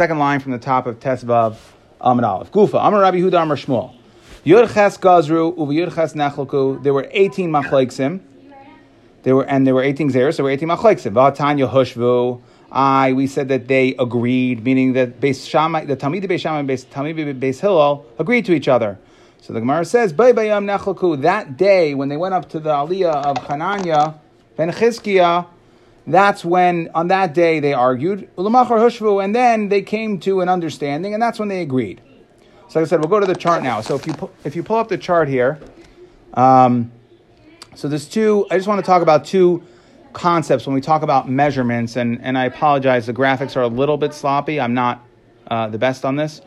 second line from the top of Tesvav Amid Aleph. Gufa, Amar Rabbi Huda Amar Shmuel. Yud Ches Gazru, Uva Yud Ches Nechelku. There were 18 Machlaiksim. There were, and there were 18 Zeros, there were 18 Machlaiksim. V'atanya Hushvu. I, we said that they agreed, meaning that Beis Shammai, the Talmid Beis Shammai and Beis, Talmid Beis Hillel agreed to each other. So the Gemara says, Bay Bayam Nechelku, that day when they went up to the Aliyah of Hananya, Ben Chizkiah, that's when, on that day, they argued, and then they came to an understanding, and that's when they agreed. So like I said, we'll go to the chart now. So if you, pu- if you pull up the chart here, um, so there's two, I just want to talk about two concepts when we talk about measurements, and, and I apologize, the graphics are a little bit sloppy. I'm not uh, the best on this.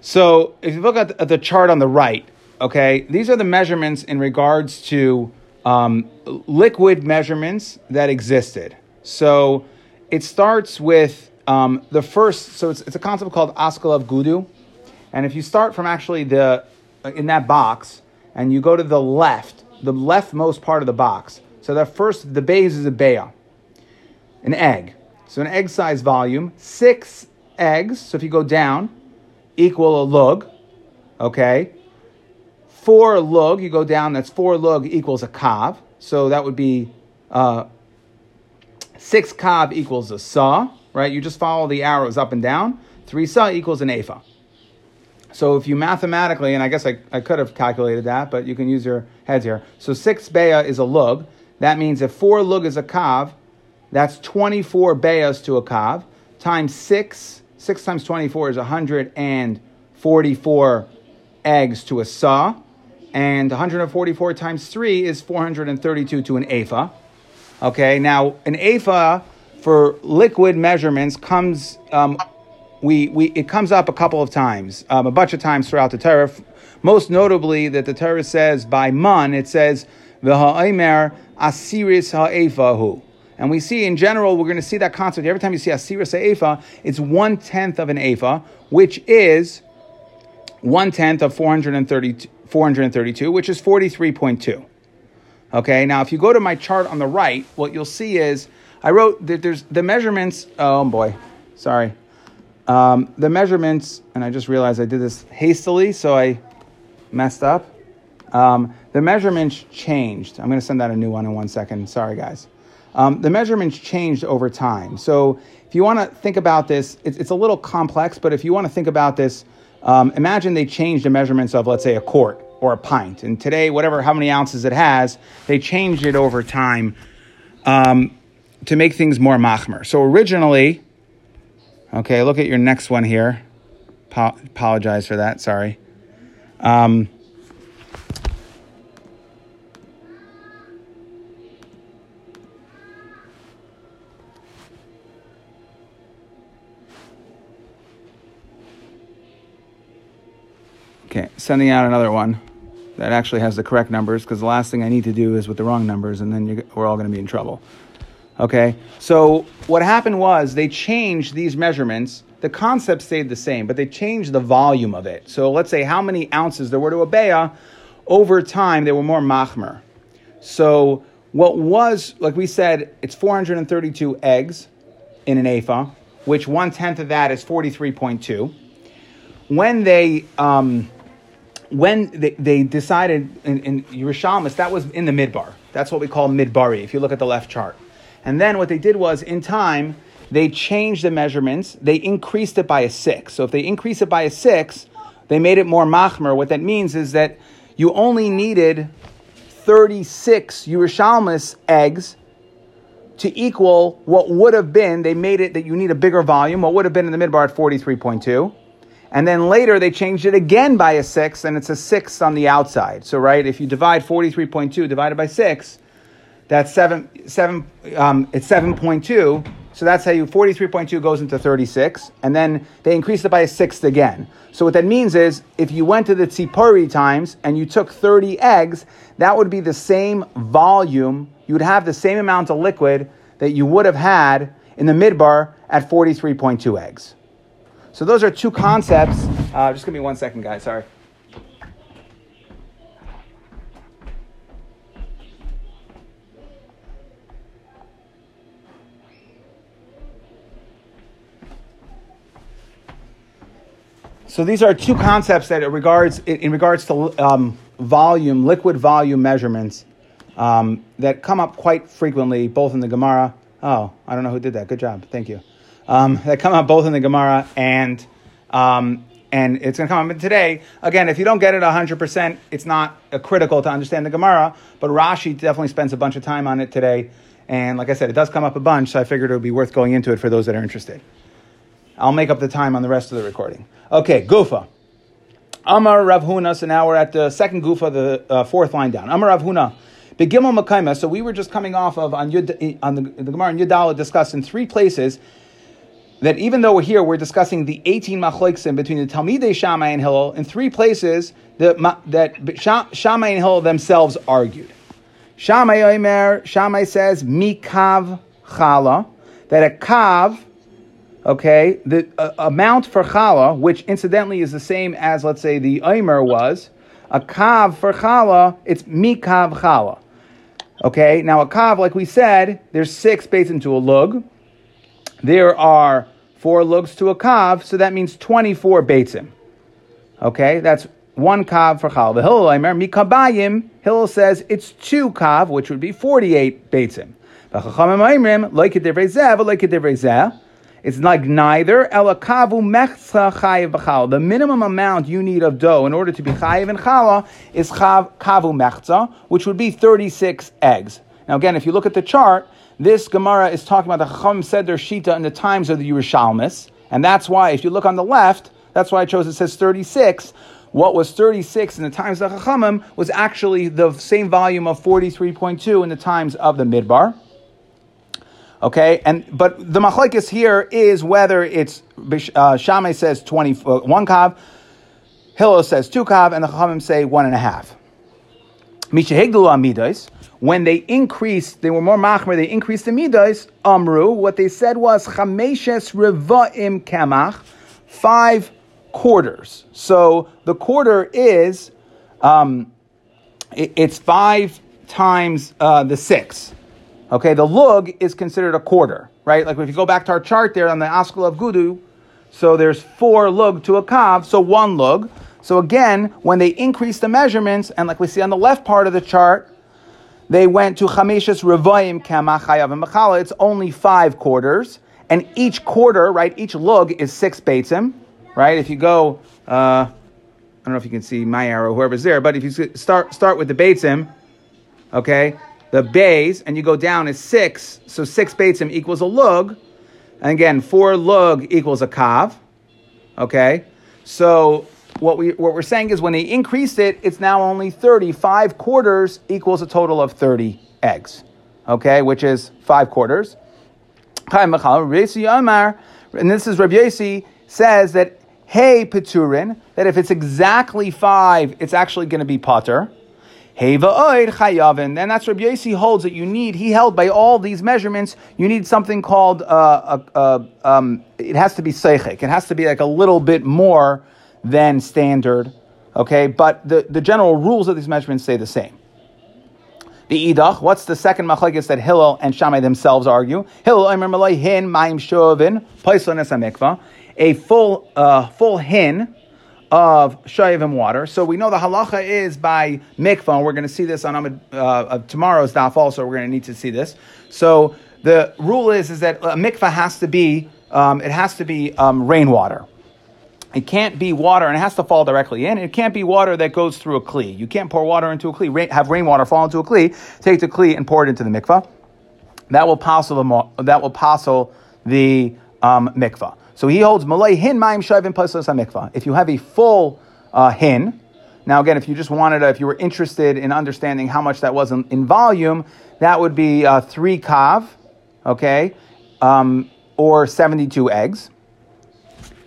So if you look at the, at the chart on the right, okay, these are the measurements in regards to um, liquid measurements that existed. So it starts with um, the first, so it's, it's a concept called Askalav Gudu. And if you start from actually the, in that box, and you go to the left, the leftmost part of the box, so that first, the base is a bea, an egg. So an egg size volume, six eggs. So if you go down, equal a lug, okay? Four lug, you go down, that's four lug equals a kav. So that would be uh, six kav equals a saw, right? You just follow the arrows up and down. Three saw equals an apha. So if you mathematically, and I guess I, I could have calculated that, but you can use your heads here. So six bea is a lug. That means if four lug is a kav, that's 24 beas to a kav, times six. Six times 24 is 144 eggs to a saw. And 144 times three is 432 to an apha. Okay, now an apha for liquid measurements comes, um, we, we, it comes up a couple of times, um, a bunch of times throughout the Torah. Most notably, that the Torah says by mun, it says, V'ha'omer asiris ha'efahu. And we see in general, we're going to see that concept. Every time you see asiris ha'efa, it's one tenth of an efa, which is one tenth of 432, 432, which is 43.2. Okay, now if you go to my chart on the right, what you'll see is I wrote that there's the measurements. Oh boy, sorry. Um, the measurements, and I just realized I did this hastily, so I messed up. Um, the measurements changed. I'm going to send out a new one in one second. Sorry, guys. Um, the measurements changed over time. So if you want to think about this, it's, it's, a little complex, but if you want to think about this, um, imagine they changed the measurements of, let's say, a quart or a pint. And today, whatever, how many ounces it has, they changed it over time um, to make things more machmer. So originally, okay, look at your next one here. Po- apologize for that. Sorry. Um, Okay, sending out another one that actually has the correct numbers because the last thing I need to do is with the wrong numbers, and then we're all going to be in trouble. Okay, so what happened was they changed these measurements. The concept stayed the same, but they changed the volume of it. So let's say how many ounces there were to a bea. Over time, they were more machmer. So what was, like we said, it's 432 eggs in an apha, which one tenth of that is 43.2. When they um, when they, they decided in, in Yerushalmis, that was in the midbar. That's what we call midbari, if you look at the left chart. And then what they did was, in time, they changed the measurements. They increased it by a six. So if they increase it by a six, they made it more machmer. What that means is that you only needed 36 Yerushalmis eggs to equal what would have been, they made it that you need a bigger volume, what would have been in the midbar at 43.2. And then later they changed it again by a six, and it's a six on the outside. So, right, if you divide 43.2 divided by six, that's seven, seven, um, it's 7.2. So that's how you, 43.2 goes into 36. And then they increased it by a sixth again. So what that means is if you went to the tzipori times and you took 30 eggs, that would be the same volume. You would have the same amount of liquid that you would have had in the midbar at 43.2 eggs. So those are two concepts. Uh, just give me one second, guys. Sorry. So these are two concepts that regards in regards to um, volume, liquid volume measurements um, that come up quite frequently, both in the Gemara. Oh, I don't know who did that. Good job, thank you. Um, that come up both in the Gemara and um, and it's going to come up today. Again, if you don't get it 100%, it's not critical to understand the Gemara, but Rashi definitely spends a bunch of time on it today. And like I said, it does come up a bunch, so I figured it would be worth going into it for those that are interested. I'll make up the time on the rest of the recording. Okay, Gufa. Amar Rav Huna. So now we're at the second Gufa, the uh, fourth line down. Amar Rav Huna. Begimel Makaima. So we were just coming off of on, Yud, on the, the Gemara and Yudala discussed in three places that even though we're here, we're discussing the 18 machloksim between the Talmidei Shammai and Hillel. In three places that, that Shammai and Hillel themselves argued. Shammai Omer, Shammai says, Mikav Chala, that a Kav Okay, the uh, amount for challah, which incidentally is the same as let's say the Omer was, a kav for challah, it's mikav challah. Okay, now a kav, like we said, there's six based into a lug. There are four lugs to a kav, so that means 24 beitzim. Okay, that's one kav for challah. The Hillel Omer, mikabayim, Hillel says it's two kav, which would be 48 beitzim. It's like neither. The minimum amount you need of dough in order to be chayiv and chala is chav, kavu mechza, which would be 36 eggs. Now again, if you look at the chart, this Gemara is talking about the Chacham said their Shita in the times of the Yerushalmis, and that's why, if you look on the left, that's why I chose it says 36. What was 36 in the times of the Chachamim was actually the same volume of 43.2 in the times of the Midbar. Okay, and but the machlekes here is whether it's uh, Shammai says twenty uh, one kav, Hillel says two kav, and the Chachamim say one and a half. Mishahigdalu amidas. When they increased, they were more machmer. They increased the midas. Amru. What they said was chameshes revaim kamach, five quarters. So the quarter is, um, it, it's five times uh, the six. Okay, the lug is considered a quarter, right? Like if you go back to our chart there on the Askal of Gudu, so there's four lug to a kav, so one lug. So again, when they increase the measurements, and like we see on the left part of the chart, they went to chamishas revoyim kamachayav and machala. It's only five quarters, and each quarter, right? Each lug is six beitzim, right? If you go, uh, I don't know if you can see my arrow, whoever's there, but if you start start with the beitzim, okay, the bays, and you go down is six, so six beitzim equals a lug. And again, four lug equals a kav. Okay? So what, we, what we're saying is when they increased it, it's now only 30. Five quarters equals a total of 30 eggs. Okay? Which is five quarters. And this is Rabbi Yossi says that, hey, Peturin, that if it's exactly five, it's actually going to be potter. Chayavin. And that's Rabbi Yossi holds that you need. He held by all these measurements. You need something called. Uh, uh, um, it has to be seichik. It has to be like a little bit more than standard. Okay, but the, the general rules of these measurements stay the same. The idach. What's the second machlekes that Hillel and Shammai themselves argue? Hillel Omer Malay Hin Maim Shovin Paislanes A full uh, full hin of shayivim water. So we know the halacha is by mikvah, and we're going to see this on uh, tomorrow's daf also. We're going to need to see this. So the rule is is that a mikvah has to be um, it has to be um, rainwater. It can't be water, and it has to fall directly in. It can't be water that goes through a kli. You can't pour water into a kli. Rain, have rainwater fall into a kli. Take the kli and pour it into the mikvah. That will passel the that will passel the um, mikvah. So he holds malay hin ma'im shayvim pasas hamikvah. If you have a full uh, hin, now again, if you just wanted, to, if you were interested in understanding how much that was in, in volume, that would be uh, three kav, okay, um, or seventy-two eggs.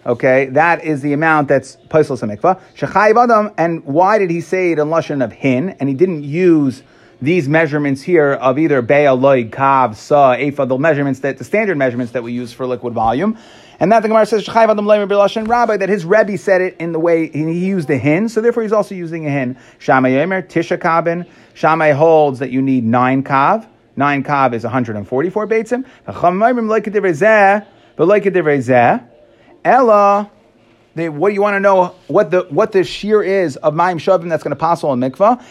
Okay, that is the amount that's paisel samikva. Shechayiv adam, and why did he say it in lashon of hin, and he didn't use these measurements here of either be'al, loig, kav, sa, ephah, the measurements that the standard measurements that we use for liquid volume. And that the Gemara says Rabbi that his Rebbe said it in the way he used a hin, so therefore he's also using a hin. Shammai Yemer Tisha Kabin. Shammai holds that you need nine kav. Nine kav is 144 beitzim. But like a Ella they, what do you want to know what the what the shear is of Mayim Shavim that's going to pass on mikvah.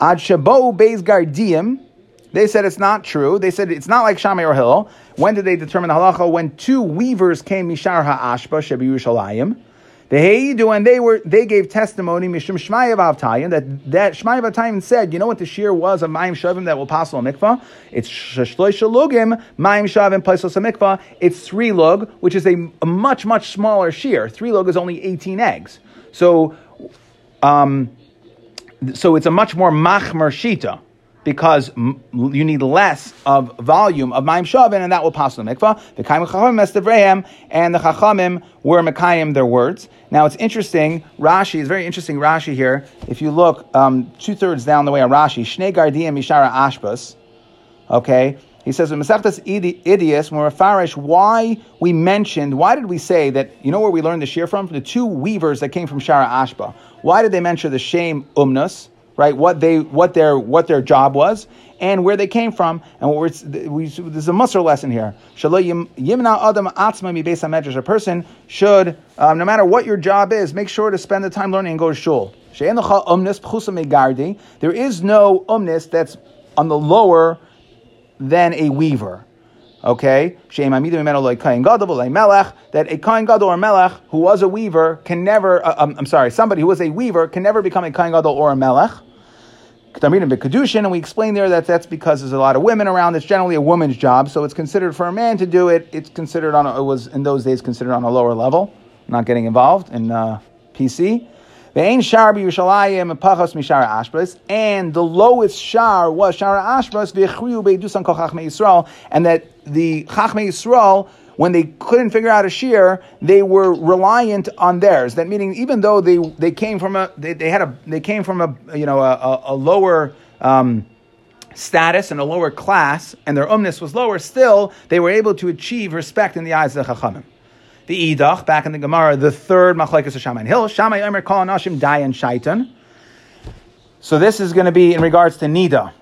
Ad Shabo Beis Gardiim. They said it's not true. They said it's not like Shammai or Hillel. When did they determine the halacha? When two weavers came Mishar Ha'ashba Shebi Yerushalayim. The and they were they gave testimony Mishum Shmaya Avtayin that that Shmaya Avtayin said, you know what the shear was of Mayim Shavim that will pass on mikvah? It's Shloisha Lugim Mayim Shavim Paisos mikvah. It's three lug, which is a, a, much much smaller shear. Three lug is only eighteen eggs, so um, so it's a much more machmer shita because you need less of volume of Maim Shavin, and that will pass the mikvah. The Kaim Chachamim Estevrehim, and the Chachamim were Mekayim their words. Now it's interesting, Rashi is very interesting, Rashi here. If you look um, two thirds down the way on Rashi, Shnei Gardiya Mishara Ashbas, okay, he says Masechtas Idias, when Farish, why we mentioned, why did we say that, you know where we learned the shear from? The two weavers that came from Shara Ashba. Why did they mention the shame umnus? Right? What they, what their, what their job was, and where they came from, and what we're, we, there's a muscle lesson here. Yimna adam atzma A person should, um, no matter what your job is, make sure to spend the time learning and go to shul. There is no umnis that's on the lower than a weaver. Okay, that a kain gadol or melech who was a weaver can never. Uh, um, I'm sorry, somebody who was a weaver can never become a kain gadol or a melech. And we explain there that that's because there's a lot of women around. It's generally a woman's job, so it's considered for a man to do it. It's considered on a, it was in those days considered on a lower level. not getting involved in uh, PC. And the lowest shar was shar ashbas and that the chachme Yisrael when they couldn't figure out a shear, they were reliant on theirs. That meaning, even though they, they came from a they, they had a they came from a you know a, a lower um, status and a lower class, and their umness was lower, still they were able to achieve respect in the eyes of the chachamim. The idach back in the Gemara, the third machlekes of Shammai Hill, Shammai Omer Kol Anashim Dayan Shaitan. So this is going to be in regards to nida.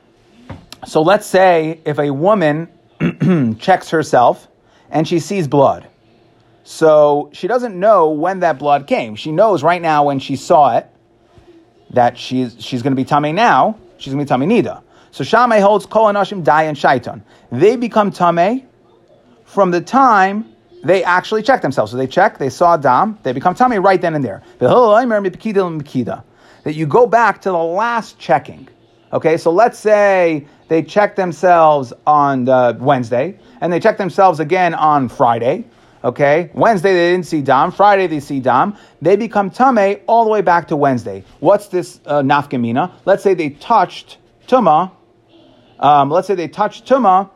So let's say if a woman checks herself and she sees blood. So she doesn't know when that blood came. She knows right now when she saw it that she's, she's going to be tummy now, she's going to be tummy nida. So Shammai holds kol anashim dayan shaitan. They become tummy from the time they actually check themselves. So they check, they saw dam, they become tummy right then and there. That you go back to the last checking. Okay, so let's say they check themselves on Wednesday and they check themselves again on Friday. Okay, Wednesday they didn't see Dam. Friday they see Dam. They become Tame all the way back to Wednesday. What's this uh, nafkamina? Let's say they touched Tuma. Um, let's say they touched Tuma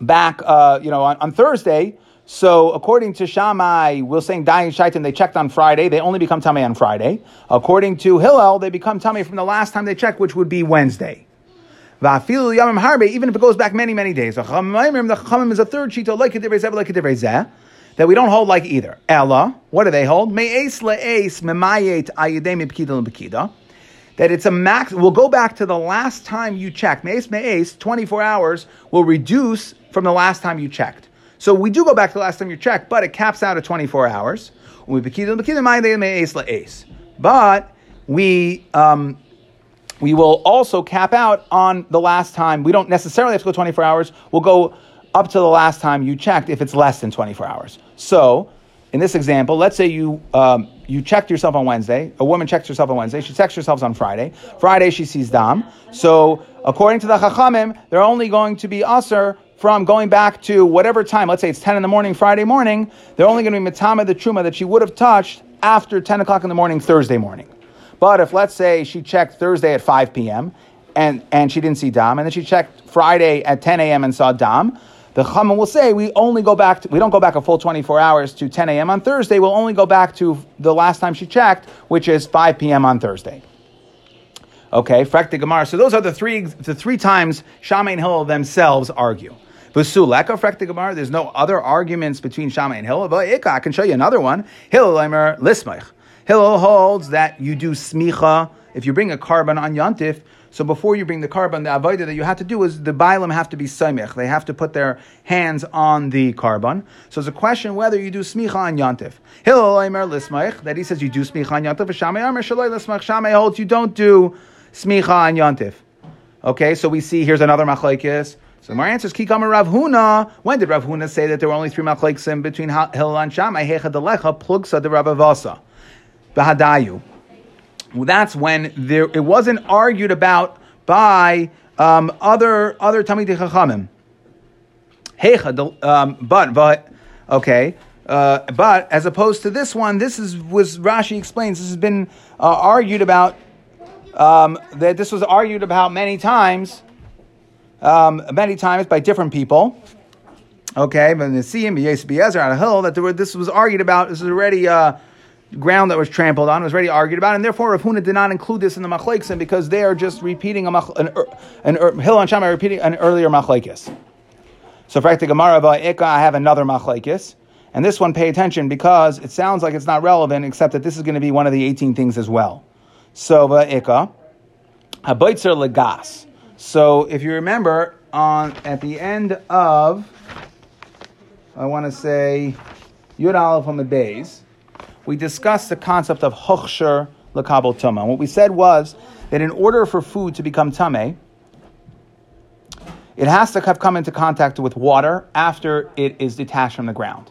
back, uh, you know, on, on, Thursday. So according to Shammai, we're saying dying shaitan, they checked on Friday. They only become Tame on Friday. According to Hillel, they become Tame from the last time they checked, which would be Wednesday. Even if it goes back many, many days. The Chachamim is a third shita, like a that we don't hold like either. Ella, what do they hold? That it's a max, we'll go back to the last time you checked. Me'es me'es, 24 hours, will reduce from the last time you checked. So we do go back to the last time you checked, but it caps out at 24 hours. But we um, we will also cap out on the last time. We don't necessarily have to go 24 hours. We'll go up to the last time you checked if it's less than 24 hours. So, in this example, let's say you um, you checked yourself on Wednesday. A woman checks herself on Wednesday. She checks herself on Friday. Friday she sees dam. So, according to the chachamim, they're only going to be usher from going back to whatever time. Let's say it's 10 in the morning, Friday morning. They're only going to be matama the truma that she would have touched after 10 o'clock in the morning, Thursday morning. But if let's say she checked Thursday at 5 p.m. and, and she didn't see Dam, and then she checked Friday at 10 a.m. and saw Dam, the Chama will say we only go back to, we don't go back a full 24 hours to 10 a.m. on Thursday. We'll only go back to the last time she checked, which is 5 p.m. on Thursday. Okay, Frekta Gemara. So those are the three the three times Shammai and Hillel themselves argue. V'suleka Frekta Gemara. There's no other arguments between Shammai and Hillel. But I can show you another one. Hillel Lismach. Hillel holds that you do smicha if you bring a korban on Yantif. So before you bring the korban, the avodah that you have to do is the bailam have to be saimich. They have to put their hands on the korban. So it's a question whether you do smicha on yantif. Hillel Aimer lismaich that he says you do smicha on yantif. Shamay Aimer shaloi lismaich. Shamay holds you don't do smicha on yantif. Okay, so we see here's another machlekes. So my answer is Kikama Rav Huna. When did Rav Huna say that there were only three machlekes between Hillel and Shammai? Hecha delecha plugsa de Rav Avasa. Bahadayu. That's when there it wasn't argued about by um, other other Talmidei Chachamim. Hecha, um, but but okay. Uh, but as opposed to this one, this is was Rashi explains. This has been uh, argued about. Um, that this was argued about many times, um, many times by different people. Okay, but the Siyim, Yesbi on a hill that were, this was argued about. This is already uh, ground that was trampled on, was already argued about, and therefore Rav Huna did not include this in the machlekes because they are just repeating a mach, an, er, an, er, an Hill and Shammai repeating an earlier machlekes. So, for the Gemara Ikka, I have another machlekes, and this one pay attention because it sounds like it's not relevant, except that this is going to be one of the eighteen things as well. So, Ikka, haboitzer legas. So, if you remember, on at the end of, I want to say, Yud Aleph on the base we discussed the concept of hochsher lekabel tuma. What we said was that in order for food to become tame, it has to have come into contact with water after it is detached from the ground.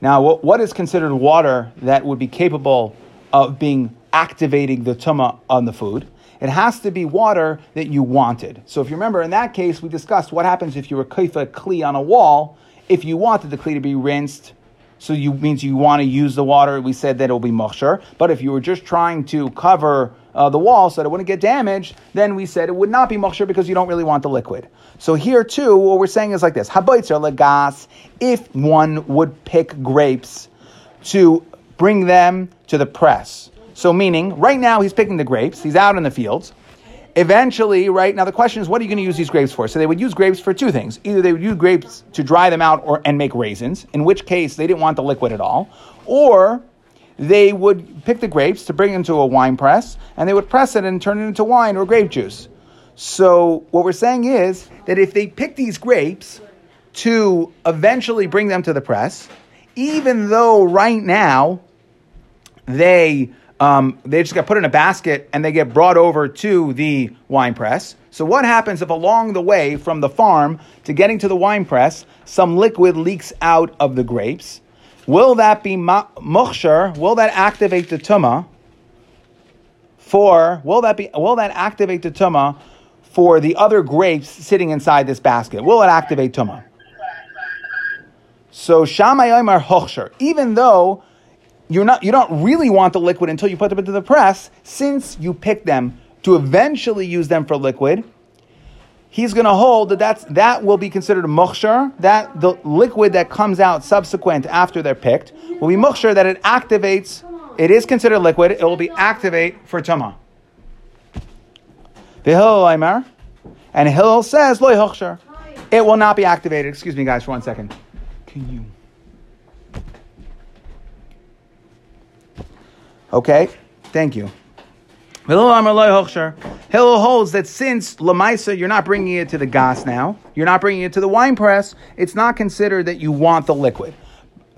Now, what is considered water that would be capable of being activating the tuma on the food? It has to be water that you wanted. So, if you remember, in that case, we discussed what happens if you were kaifa kli on a wall. If you wanted the kli to be rinsed so you means you want to use the water. We said that it'll be moksher. But if you were just trying to cover uh, the wall so that it wouldn't get damaged, then we said it would not be moksher because you don't really want the liquid. So here too, what we're saying is like this: haboitzer legas. If one would pick grapes to bring them to the press. So meaning, right now he's picking the grapes. He's out in the fields eventually, right now the question is, what are you going to use these grapes for? So they would use grapes for two things. Either they would use grapes to dry them out or and make raisins, in which case they didn't want the liquid at all, or they would pick the grapes to bring into a wine press and they would press it and turn it into wine or grape juice. So what we're saying is that if they pick these grapes to eventually bring them to the press, even though right now they um, they just got put in a basket and they get brought over to the wine press. So, what happens if along the way from the farm to getting to the wine press, some liquid leaks out of the grapes? Will that be mukhshar? Will that activate the tuma? For will that be? Will that activate the tuma for the other grapes sitting inside this basket? Will it activate tuma? So Shammai Omer Hochsher, even though you're not, you don't really want the liquid until you put them into the press, since you pick them to eventually use them for liquid, he's going to hold that that's, that will be considered a mukhshar, that the liquid that comes out subsequent after they're picked will be mukhshar, that it activates, it is considered liquid, it will be activate for tuma. The Hillel Aymar, and Hillel says, loy. It will not be activated. Excuse me, guys, for one second. Can you? Okay, thank you. Hillel holds that since Lamaisa, you're not bringing it to the gas now, you're not bringing it to the wine press, it's not considered that you want the liquid.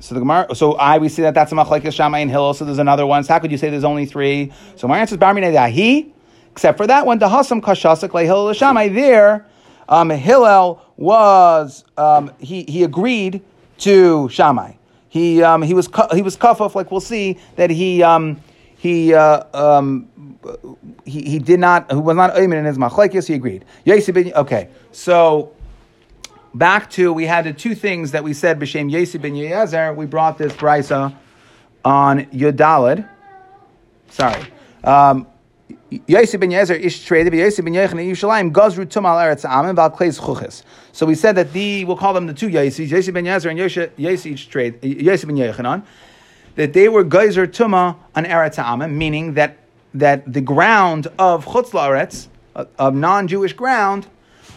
So the Gemara, so I we see that that's a machlekes Shammai and Hillel. So there's another one. So how could you say there's only three? So my answer is Barmine Dahi, except for that one. The Hasam Kashasak Le Hillel Shammai. There, um, Hillel was um, he he agreed to Shammai. He um, he was he was off. like we'll see that he um, he, uh, um, he he did not who was not oimin in his machlekes. He agreed. Okay, so back to we had the two things that we said b'shem Yesi ben Yezer. We brought this brisa on Yodalid. Sorry. Um, Yosef ben Yezer ish Yosef ben Yechon Yerushalayim gazru tumal eretz amim val kleis chuches. So we said that the we'll call them the two Yosefs, Yosef ben Yezer and Yosef ish trade, Yosef ben Yechanan, that they were geyser tuma on eretz amim, meaning that that the ground of chutz laaretz, of non-Jewish ground,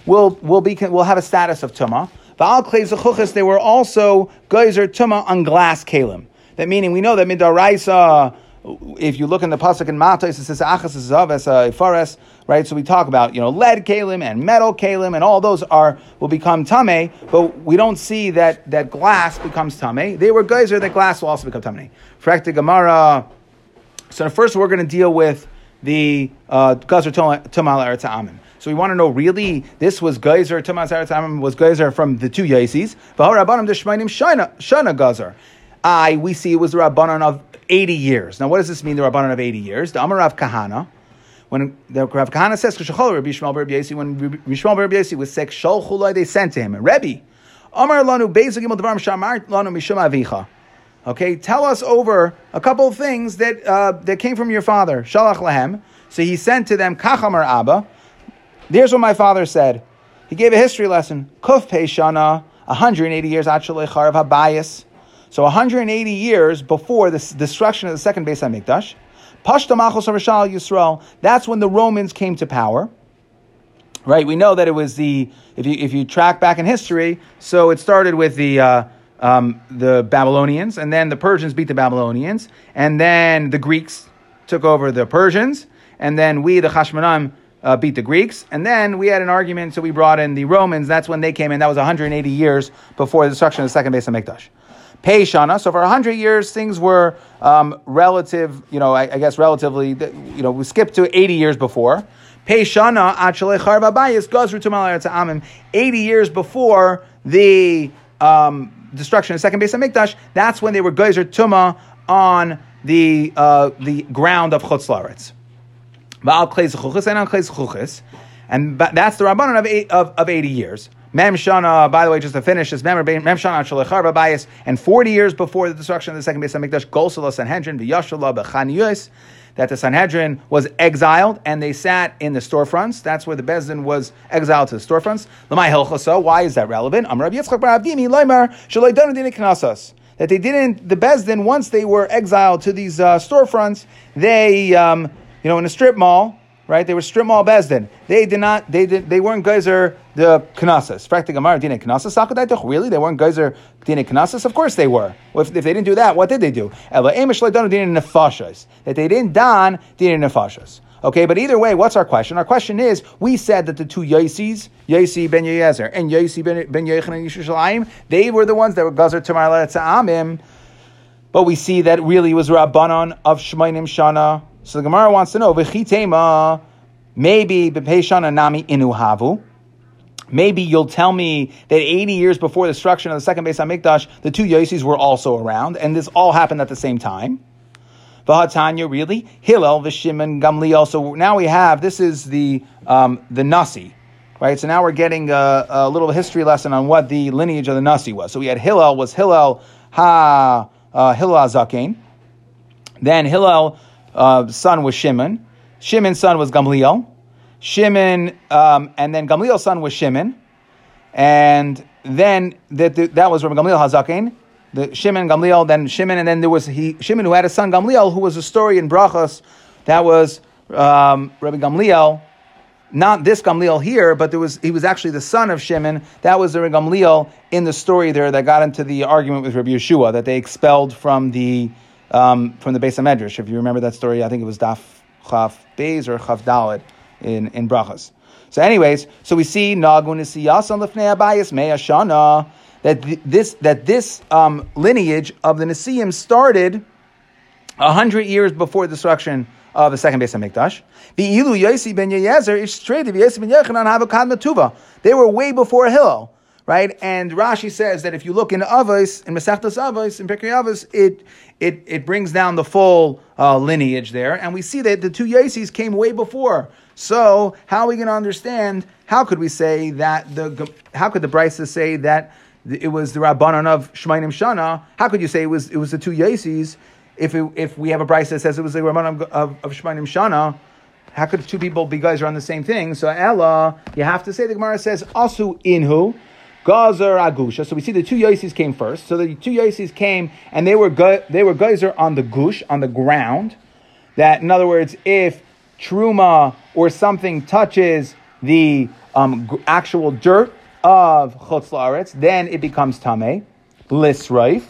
will will be will have a status of tuma. Val kleis chuches, they were also geyser tuma on glass kalim. That meaning we know that midaraisa if you look in the pasuk in Matos, it says achas zaves uh, fares right? So we talk about you know lead kalim and metal kalim, and all those are will become tame, but we don't see that that glass becomes tame. They were geyser that glass will also become tame. Frekta Gemara. So first we're going to deal with the uh, tumal eretz amim. So we want to know really this was geyser tumal eretz amim was geyser from the two yasis. V'harabanim deshmainim shana shana geyser. I we see it was the rabbanon of eighty years. Now what does this mean? The rabbanon of eighty years. The Amarav Kahana when the Rav Kahana says Rabbi Yishmael Rabbi Yesi, when Rabbi Yesi was sick, Shol they sent to him. And Rebbe, Amar Lanu Bezu Gimel Devarim Shamar Lanu Mishum Avicha. Okay, tell us over a couple of things that uh, that came from your father. Shalach lahem. So he sent to them Kachamar Abba. Here's what my father said. He gave a history lesson. Kuf Shana, 180 years Achale Charav Habayis. So 180 years before the destruction of the second base Hamikdash. Pashta Machos Yisrael. That's when the Romans came to power. Right, we know that it was the if you if you track back in history, so it started with the uh, um, the Babylonians, and then the Persians beat the Babylonians, and then the Greeks took over the Persians, and then we the Hashmonaim uh, beat the Greeks, and then we had an argument, so we brought in the Romans. That's when they came in. That was 180 years before the destruction of the second base of Mikdash. Peishana. So for 100 years, things were um, relative, you know, I, I, guess relatively, you know, we skipped to 80 years before. Peishana achale charva bayis gazru amim. 80 years before the um, destruction of the second base of Mikdash, that's when they were geyser tuma on the uh, the ground of Chutz Laretz. And that's the Rabbanon of, of, of 80 years. Mem Shana, by the way, just to finish this, Mem Shana Shalechar Bias, and 40 years before the destruction of the second base of Mikdash, Golsala Sanhedrin, V'yashala B'chan Yus, that the Sanhedrin was exiled and they sat in the storefronts. That's where the Bezdin was exiled to the storefronts. Lamai Hilchasa, why is that relevant? Amr Yitzchak Bar Avdimi, Laimar, Shalai Donadini Knasas. That they didn't, the Bezdin, once they were exiled to these uh, storefronts, they, um, you know, in a strip mall, right? They were strip mall bezdin. They did not. They did. They weren't geyser the knasas. Practic Gemara dine knasas. Really, they weren't geyser dine knasas. Of course they were. If, if, they didn't do that, what did they do? Ela emish dina nefashas. That they didn't don dine nefashas. Okay, but either way, what's our question? Our question is: We said that the two Yosis, Yosi ben Yezer and Yosi ben, ben Yechon and Yishushalayim, they were the ones that were gazer tamar amim. But we see that really was Rabbanon of Shemainim Shana so the Gemara wants to know, V'chitema, maybe B'peishana nami inuhavu. Maybe you'll tell me that 80 years before the destruction of the second base on Mikdash, the two Yosis were also around, and this all happened at the same time. Vahatanya, really? Hillel, Vishimon, Gamliel. So now we have, this is the, um, the Nasi, right? So now we're getting a, a, little history lesson on what the lineage of the Nasi was. So we had Hillel, was Hillel ha uh, Hillel Zaken. Then Hillel uh, son was Shimon. Shimon's son was Gamliel. Shimon, um, and then Gamliel's son was Shimon. And then that, that was Rabbi Gamliel Hazakin. The Shimon, Gamliel, then Shimon, and then there was he, Shimon who had a son Gamliel, who was a story in Brachas. That was um, Rabbi Gamliel, not this Gamliel here, but there was he was actually the son of Shimon. That was the Rabbi Gamliel in the story there that got into the argument with Rabbi Yeshua that they expelled from the um, from the base of Medrash. If you remember that story, I think it was Daf Chaf Beis or Chaf Dalet in, in Brachas. So, anyways, so we see Nagun Nisiyasan Lefnei Abayis Shana that this that this um, lineage of the Nisim started hundred years before the destruction of the second base of Mikdash. The Ilu Yosi ben Yezer is straight to Yosi ben Yechanan have a Matuva. They were way before Hillel right? And Rashi says that if you look in Avos, in Masechtas Avos, in Pirkei Avos, it, it, it brings down the full uh, lineage there. And we see that the two Yesis came way before. So how are we going to understand, how could we say that, the how could the Brisa say that it was the Rabbanon of Shemainim Shana? How could you say it was, it was the two Yesis if, if we have a Brisa that says it was the Rabbanon of, of, of Shemainim Shana? How could two people be guys are on the same thing? So Ella, you have to say the Gemara says asu inhu. Gazer Agusha. So we see the two Yosis came first. So the two Yosis came and they were go- they were Geyser on the gush, on the ground. That in other words, if truma or something touches the um, g- actual dirt of Chutz La'aretz, then it becomes Tameh, Lisraif.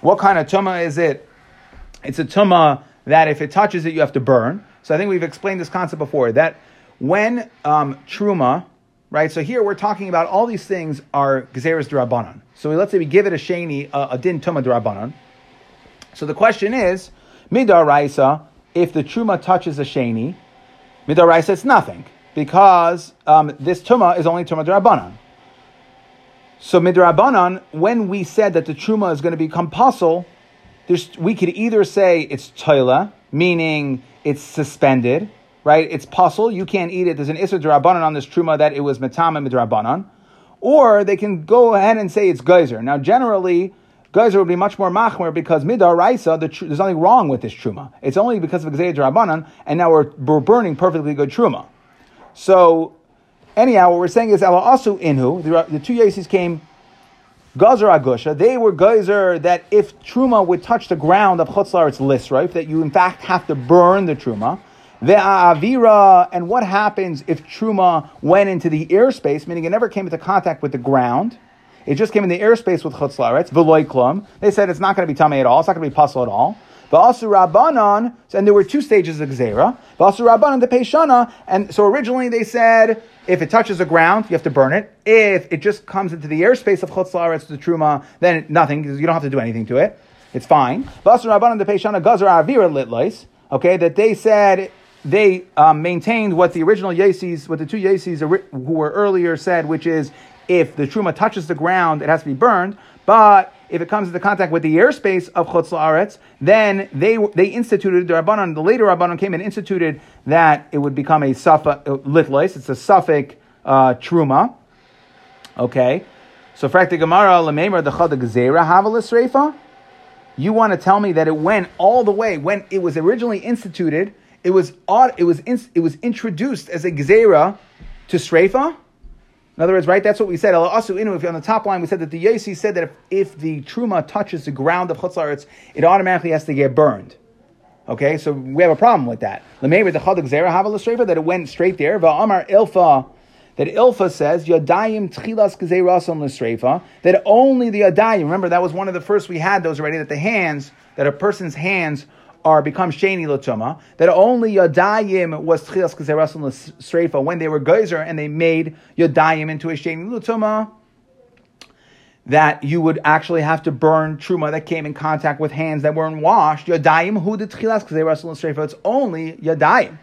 What kind of tuma is it? It's a tuma that if it touches it, you have to burn. So I think we've explained this concept before that when um, truma, right? So here we're talking about all these things are gezeres drabanan. So let's say we give it a sheni, a, a din tuma drabanan. So the question is, midaraisa, if the truma touches a sheni, midaraisa it's nothing because um, this tuma is only tuma drabanan. So midrabanan, when we said that the truma is going to become puzzle, we could either say it's toila, meaning it's suspended, right? It's puzzle, you can't eat it. There's an isra drabanan on this truma that it was metama midrabanan, or they can go ahead and say it's geyser. Now, generally, geyser would be much more machmer because midaraisa, the tr- there's nothing wrong with this truma. It's only because of gzei drabanan, and now we're, we're burning perfectly good truma. So Anyhow, what we're saying is Ela Asu Inhu, the, the two Yesis came Gazer Agusha, they were Gazer that if Truma would touch the ground of Chutzlar, it's Lisraif, that you in fact have to burn the Truma. The Avira, and what happens if Truma went into the airspace, meaning it never came into contact with the ground? It just came in the airspace with Chutzlaretz, Veloiklum. They said it's not going to be tummy at all, it's not going to be puzzle at all. V'asu Rabbanon, and there were two stages of Gzera. V'asu Rabbanon the Peshana, and so originally they said if it touches the ground, you have to burn it. If it just comes into the airspace of Chutz La'aretz, the Truma, then nothing, because you don't have to do anything to it. It's fine. V'asu Rabbanon the Peshana Gazer Avira Litlois, okay, that they said they um, maintained what the original Yesis, what the two Yesis who were earlier said, which is if the truma touches the ground, it has to be burned. But if it comes into contact with the airspace of Chutz La'aretz, then they they instituted the Rabbanon. The later Rabbanon came and instituted that it would become a suffix litlis. It's a suffix uh, truma. Okay, so frakti Gemara lememer the chad gzera havalis reifa. You want to tell me that it went all the way when it was originally instituted? It was it was it was introduced as a gzera to streifa. In other words, right, that's what we said. Also, if on the top line, we said that the Yossi said that if, if the truma touches the ground of chutzlaretz, it automatically has to get burned. Okay, so we have a problem with that. Maybe the chadag zera have that it went straight there. Va'amar ilfa that ilfa says yadayim tchilas gzeirasim l'sreifa that only the yadayim. Remember that was one of the first we had those already. That the hands that a person's hands are become sheni latuma. That only yadayim was tchilas kazerasim l'sreifa when they were geyser and they made yadayim into a sheni latuma. That you would actually have to burn truma that came in contact with hands that weren't washed. Yadayim who did tchilas kazerasim l'sreifa. It's only yadayim.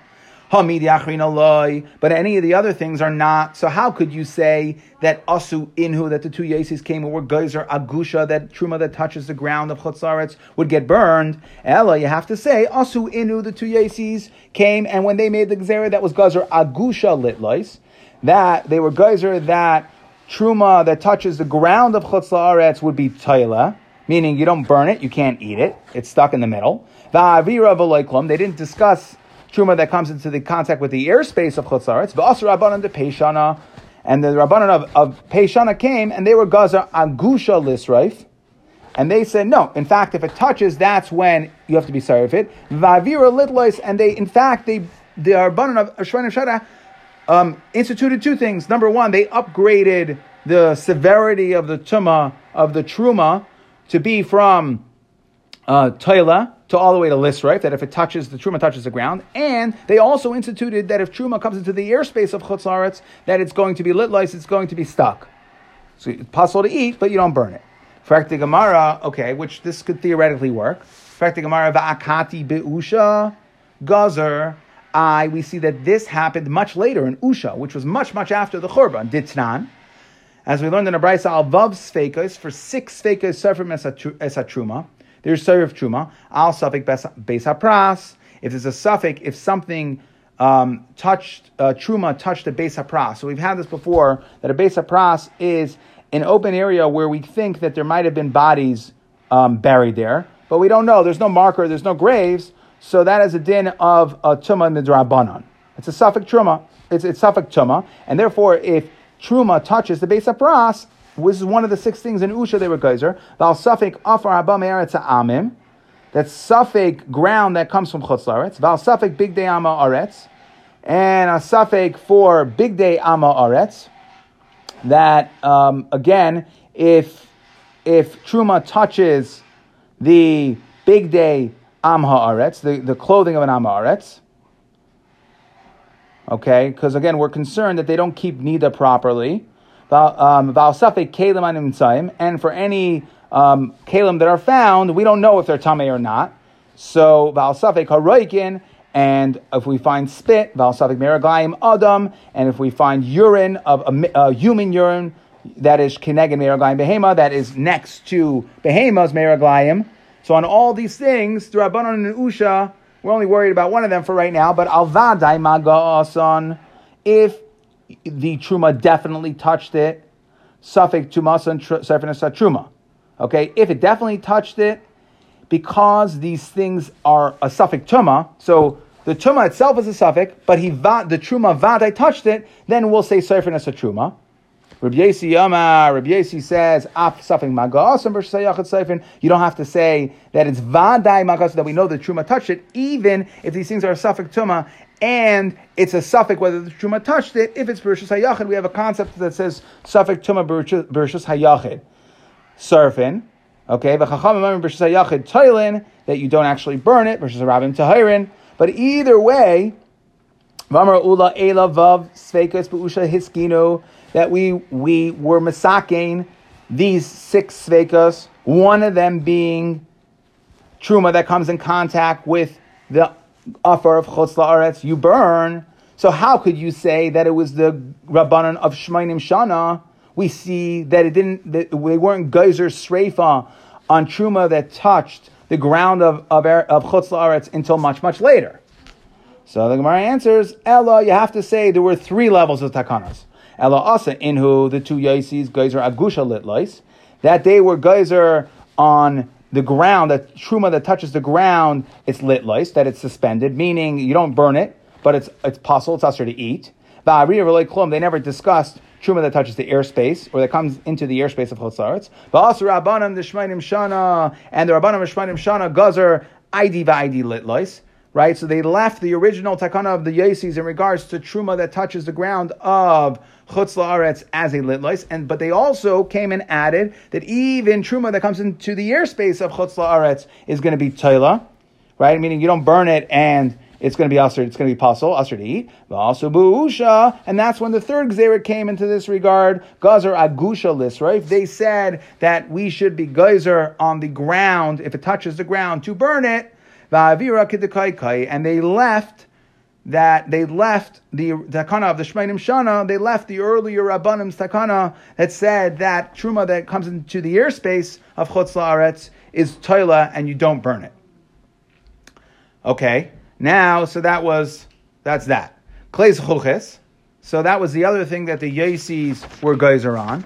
But any of the other things are not. So how could you say that asu inhu that the two yesis came were geyser agusha that truma that touches the ground of chutzaretz would get burned? Ella, you have to say asu inhu the two yesis came and when they made the gzera that was geyser agusha litlois that they were geyser that truma that touches the ground of chutzaretz would be taila meaning you don't burn it, you can't eat it, it's stuck in the middle. They didn't discuss truma that comes into the contact with the airspace of chutzaretz. V'asur rabbanon de peishana, and the rabbanon of, of peishana came, and they were gazer agusha lisraif. And they said, no, in fact, if it touches, that's when you have to be sorry of it. Vavira litlois, and they, in fact, they, the Rabbanon of Ashwan Shara um, instituted two things. Number one, they upgraded the severity of the tuma, of the truma, to be from uh, toila, to all the way to Lisraif, that if it touches, the Truma touches the ground. And they also instituted that if Truma comes into the airspace of Chutzaretz, that it's going to be lit lice, it's going to be stuck. So it's possible to eat, but you don't burn it. Frakti Gemara, okay, which this could theoretically work. Frakti Gemara, va'akati be'usha, gazer. I, we see that this happened much later in Usha, which was much, much after the Churban, Ditnan. As we learned in the Brisa, al vav sfekas, for six sfekas, sefer esatruma. There's Sarif Truma, al suffix Beis Hapras. If there's a suffix, if something um, touched, uh, Truma touched a Beis Hapras. So we've had this before, that a Beis Hapras is an open area where we think that there might have been bodies um, buried there, but we don't know. There's no marker, there's no graves, so that is a din of a Tuma Midrabanan. It's a suffix Truma. It's, it's suffix Tuma, and therefore if Truma touches the Beis Hapras, this is one of the six things in Usha they were geyser. Val Safek Afar Abam Eretz Amim. That's safek ground that comes from Chutz Laretz. Val Safek Big Day Ama Aretz. And a safek for Big Day Ama Aretz. That, um, again, if, if Truma touches the Big Day Am Haaretz, the, the clothing of an Am Haaretz, Okay, because again, we're concerned that they don't keep nida properly. Um, and for any um, kalim that are found, we don't know if they're tame or not. So valsafek haroikin, and if we find spit, valsafek meraglayim adam, and if we find urine of a, a human urine that is kinegin meraglayim behema, that is next to behema's meraglayim. So on all these things, the Rabbanon and Usha, we're only worried about one of them for right now, but alvadai maga'asan, if the truma definitely touched it, suffix tumasan sefinas truma. Okay, if it definitely touched it, because these things are a safek tuma, so the tuma itself is a safek, but he va, the truma vadai touched it, then we'll say sefinas truma. Rabbi Yesi Yama, Rabbi Yesi says, Af suffing magasam sayachat You don't have to say that it's vadai magas that we know the truma touched it, even if these things are a safek tuma and it's a safek whether the truma touched it. If it's bershus hayachid, we have a concept that says safek tuma bershus hayachid. Surfin, okay, v'chacham bershus hayachid toilin that you don't actually burn it versus a rabbin tahirin. But either way, v'amar ula ela vav sveikas b'usha hiskino that we we were masakein these six svekas, one of them being truma that comes in contact with the offer of chutz la'aretz, you burn. So how could you say that it was the rabbanon of Shmainim Shana? We see that it didn't. That they weren't geyser sreifa on truma that touched the ground of of, of chutz la'aretz until much much later. So the Gemara answers, Ella, you have to say there were three levels of takanas. Ella asa inhu the two yaisis geyser agusha litlois that they were geyser on the ground that truma that touches the ground it's litlois that it's suspended meaning you don't burn it but it's it's possible it's usher to eat. They never discussed truma that touches the airspace or that comes into the airspace of chotzaretz. Also rabbanim the shmainim shana and the rabbanim shmainim shana gazer id va'idi litlois right? So they left the original takana of the Yesis in regards to truma that touches the ground of chutz la'aretz as a litlois, and but they also came and added that even truma that comes into the airspace of chutz la'aretz is going to be toila, right? Meaning you don't burn it and it's going to be usher, it's going to be possible, usher to eat. Also buusha, and that's when the third gzera came into this regard. Gazer agusha list, right? They said that we should be geyser on the ground if it touches the ground to burn it and they left that they left the takana of the Shmainim Shana, they left the earlier Rabbanim's takana that said that truma that comes into the airspace of Chutz La'aretz is toila and you don't burn it. Okay, now, so that was, that's that. Kleis Chuches, so that was the other thing that the Yesis were geyser on.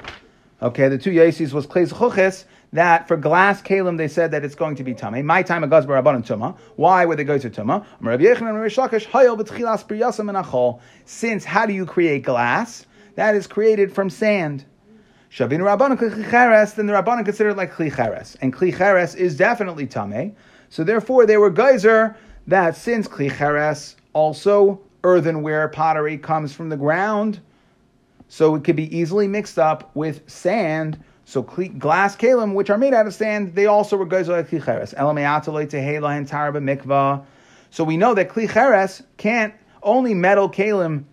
Okay, the two Yesis was Kleis Chuches, that for glass kalim they said that it's going to be tummy. My time a gazbar rabbanon tuma. Why would they go to tuma? Since how do you create glass? That is created from sand. Klicheres, then the rabbanon considered like klicheres, and klicheres is definitely tame. So therefore, they were geyser that since klicheres also earthenware pottery comes from the ground, so it could be easily mixed up with sand so glass kalim, which are made out of sand, they also were goes like klicheres. mikva. So we know that klicheres can't only metal kalim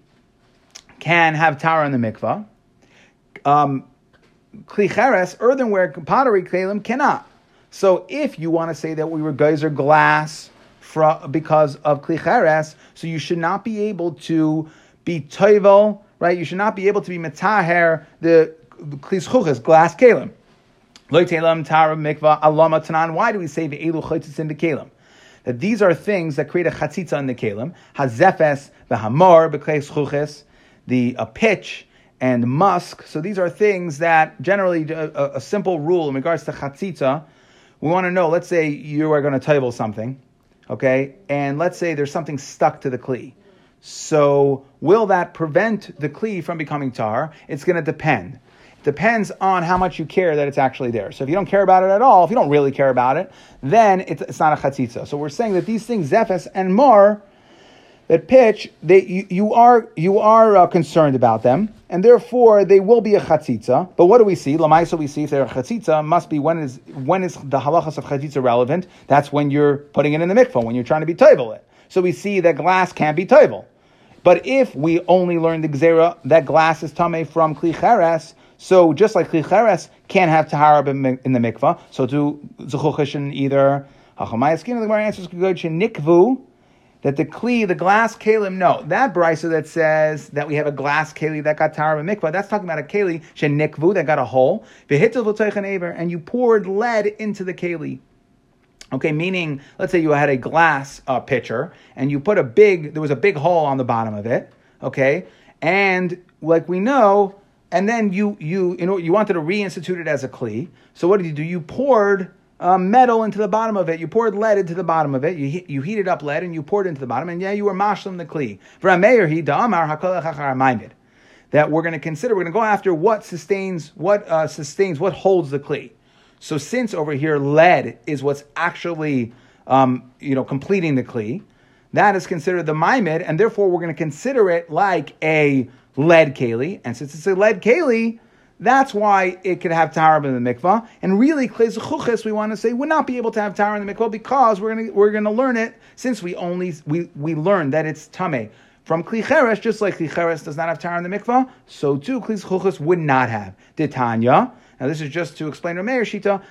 can have tara in the mikvah. Um, earthenware pottery kalim cannot. So if you want to say that we were geyser glass from, because of klicheres, so you should not be able to be toivel, right? You should not be able to be metaher the klis glass kalim. Why do we say ve'elu chaytzis in the kalim? That these are things that create a chatzitza in the kalim. Hazefes v'hamor b'kles chuches, the a pitch and musk. So these are things that generally uh, a, a simple rule in regards to chatzitza. We want to know. Let's say you are going to table something, okay, and let's say there's something stuck to the kli. So will that prevent the kli from becoming tar? It's going to depend depends on how much you care that it's actually there. So if you don't care about it at all, if you don't really care about it, then it's, it's not a chatzitza. So we're saying that these things, zephes and more, that pitch, they, you, you are, you are uh, concerned about them, and therefore they will be a chatzitza. But what do we see? Lamaisa, we see if they're a chatzitza, must be when is, when is the halachas of chatzitza relevant? That's when you're putting it in the mikvah, when you're trying to be toivel it. So we see that glass can't be toivel But if we only learn the gzera that glass is tame from kli klicheres, so just like klicheres can't have tahara in the mikvah, so to zuchuchish either hachamayas skin. The Gemara answers nikvu that the kli, the glass kalim, no, that brisa that says that we have a glass keli that got tahara mikvah, that's talking about a keli shenikvu that got a hole, and you poured lead into the keli. Okay, meaning, let's say you had a glass uh, pitcher and you put a big, there was a big hole on the bottom of it. Okay, and like we know, and then you you you know you wanted to reinstitute it as a kli. So what did you do? You poured uh, metal into the bottom of it. You poured lead into the bottom of it. You you heated up lead and you poured into the bottom. And yeah, you were mashlim the kli. Mayor, he damar hakol minded that we're going to consider. We're going to go after what sustains what uh, sustains what holds the kli. So since over here lead is what's actually um, you know completing the kli, that is considered the maimed, and therefore we're going to consider it like a lead keli. And since it's a lead keli, that's why it could have tahara in the mikvah. And really, klei we want to say would not be able to have tahara in the mikvah because we're to we're to learn it since we only we we learn that it's tame. From klicheres, just like klicheres does not have tahara in the mikvah, so too klei would not have. Titania. Now this is just to explain Rameir Shita,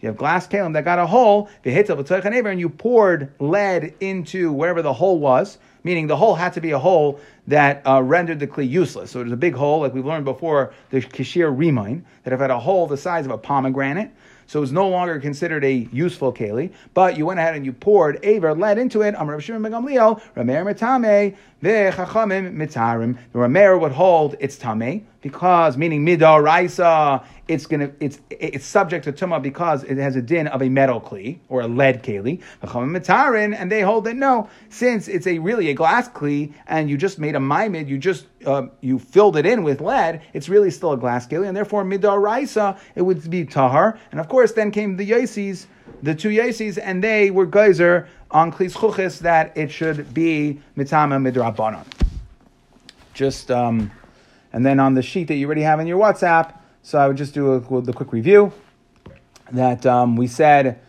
you have glass kalim that got a hole, and you poured lead into wherever the hole was, meaning the hole had to be a hole that uh, rendered the kli useless. So there's a big hole, like we've learned before, the kishir remain, that it had a hole the size of a pomegranate, so it's no longer considered a useful keli. But you went ahead and you poured aver lead into it. Amar Shimon Gamliel, Rameir mitame ve'chachamim mitarim. The Rameir would hold it's tame because meaning midaraisa, it's gonna it's it's subject to tuma because it has a din of a metal kli or a lead keli. Chachamim mitarin, and they hold that no, since it's a really a glass kli and you just made a maimid, you just uh, you filled it in with lead, it's really still a glass keli, and therefore midaraisa it would be tahar. And of course, then came the yasis, the two yasis, and they were geyser on klis that it should be mitama midrabanan. Just um, and then on the sheet that you already have in your WhatsApp, so I would just do a, the quick review that um, we said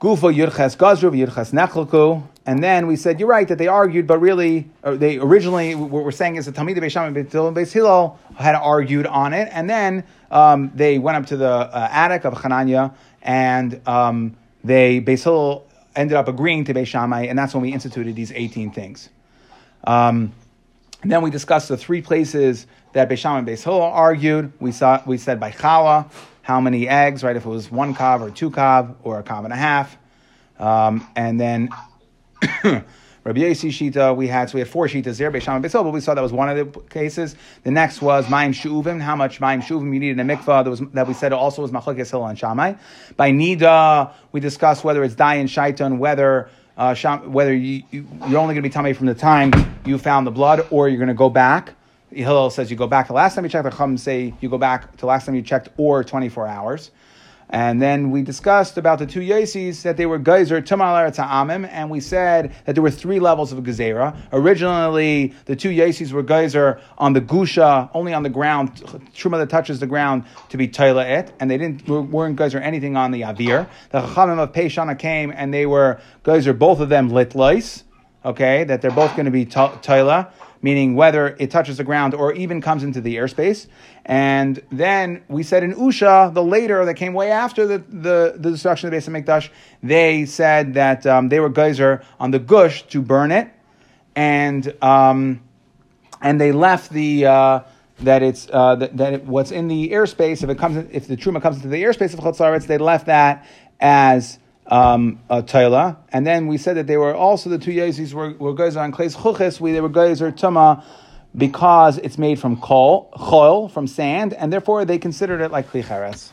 Gufa Yurches Gazru Yurches Nechelku, and then we said you're right that they argued, but really they originally what we're saying is that Talmid Beisham and Beis Hillel had argued on it, and then um, they went up to the uh, attic of Hananya and um, they Beis Hillel ended up agreeing to Beis Shammai, and that's when we instituted these 18 things. Um, and then we discussed the three places that Beisham and Beis Hillel argued. We saw we said by Chala, how many eggs, right? If it was one kav or two kav or a kav and a half. Um, and then Rabbi Yossi Shita, we had so we had four Shitas there, Beisham and but we saw that was one of the cases. The next was Maim Shuvim, how much Maim Shuvim you needed in a mikvah. That was that we said also was Machlokes Hillel and Shammai. By Nida, we discussed whether it's Dayan Shaitan, whether uh, whether you, you, are only going to be tummy from the time you found the blood or you're going to go back. Hillel says you go back the last time you checked. The Chum say you go back to last time you checked or 24 hours. And then we discussed about the two Yesis that they were Geyser Tumal Ta'amim, and we said that there were three levels of Gezerah. Originally, the two Yesis were Geyser on the Gusha, only on the ground, Truma that touches the ground to be Taila it, and they didn't weren't Geyser anything on the Avir. The Chachamim of Peshana came and they were Geyser, both of them Litlois, okay, that they're both going to be Taila meaning whether it touches the ground or even comes into the airspace. And then we said in Usha, the later that came way after the, the, the destruction of the base of Mikdash, they said that um, they were geyser on the gush to burn it, and um, and they left the. Uh, that it's uh, that, that it, what's in the airspace, if it comes, if the truma comes into the airspace of Chutzaretz, they left that as um, uh, Taila. And then we said that they were also the two Yesis were, were guys on Kleis Chuches, we they were guys or Tuma because it's made from coal, chol, from sand, and therefore they considered it like Klicheres.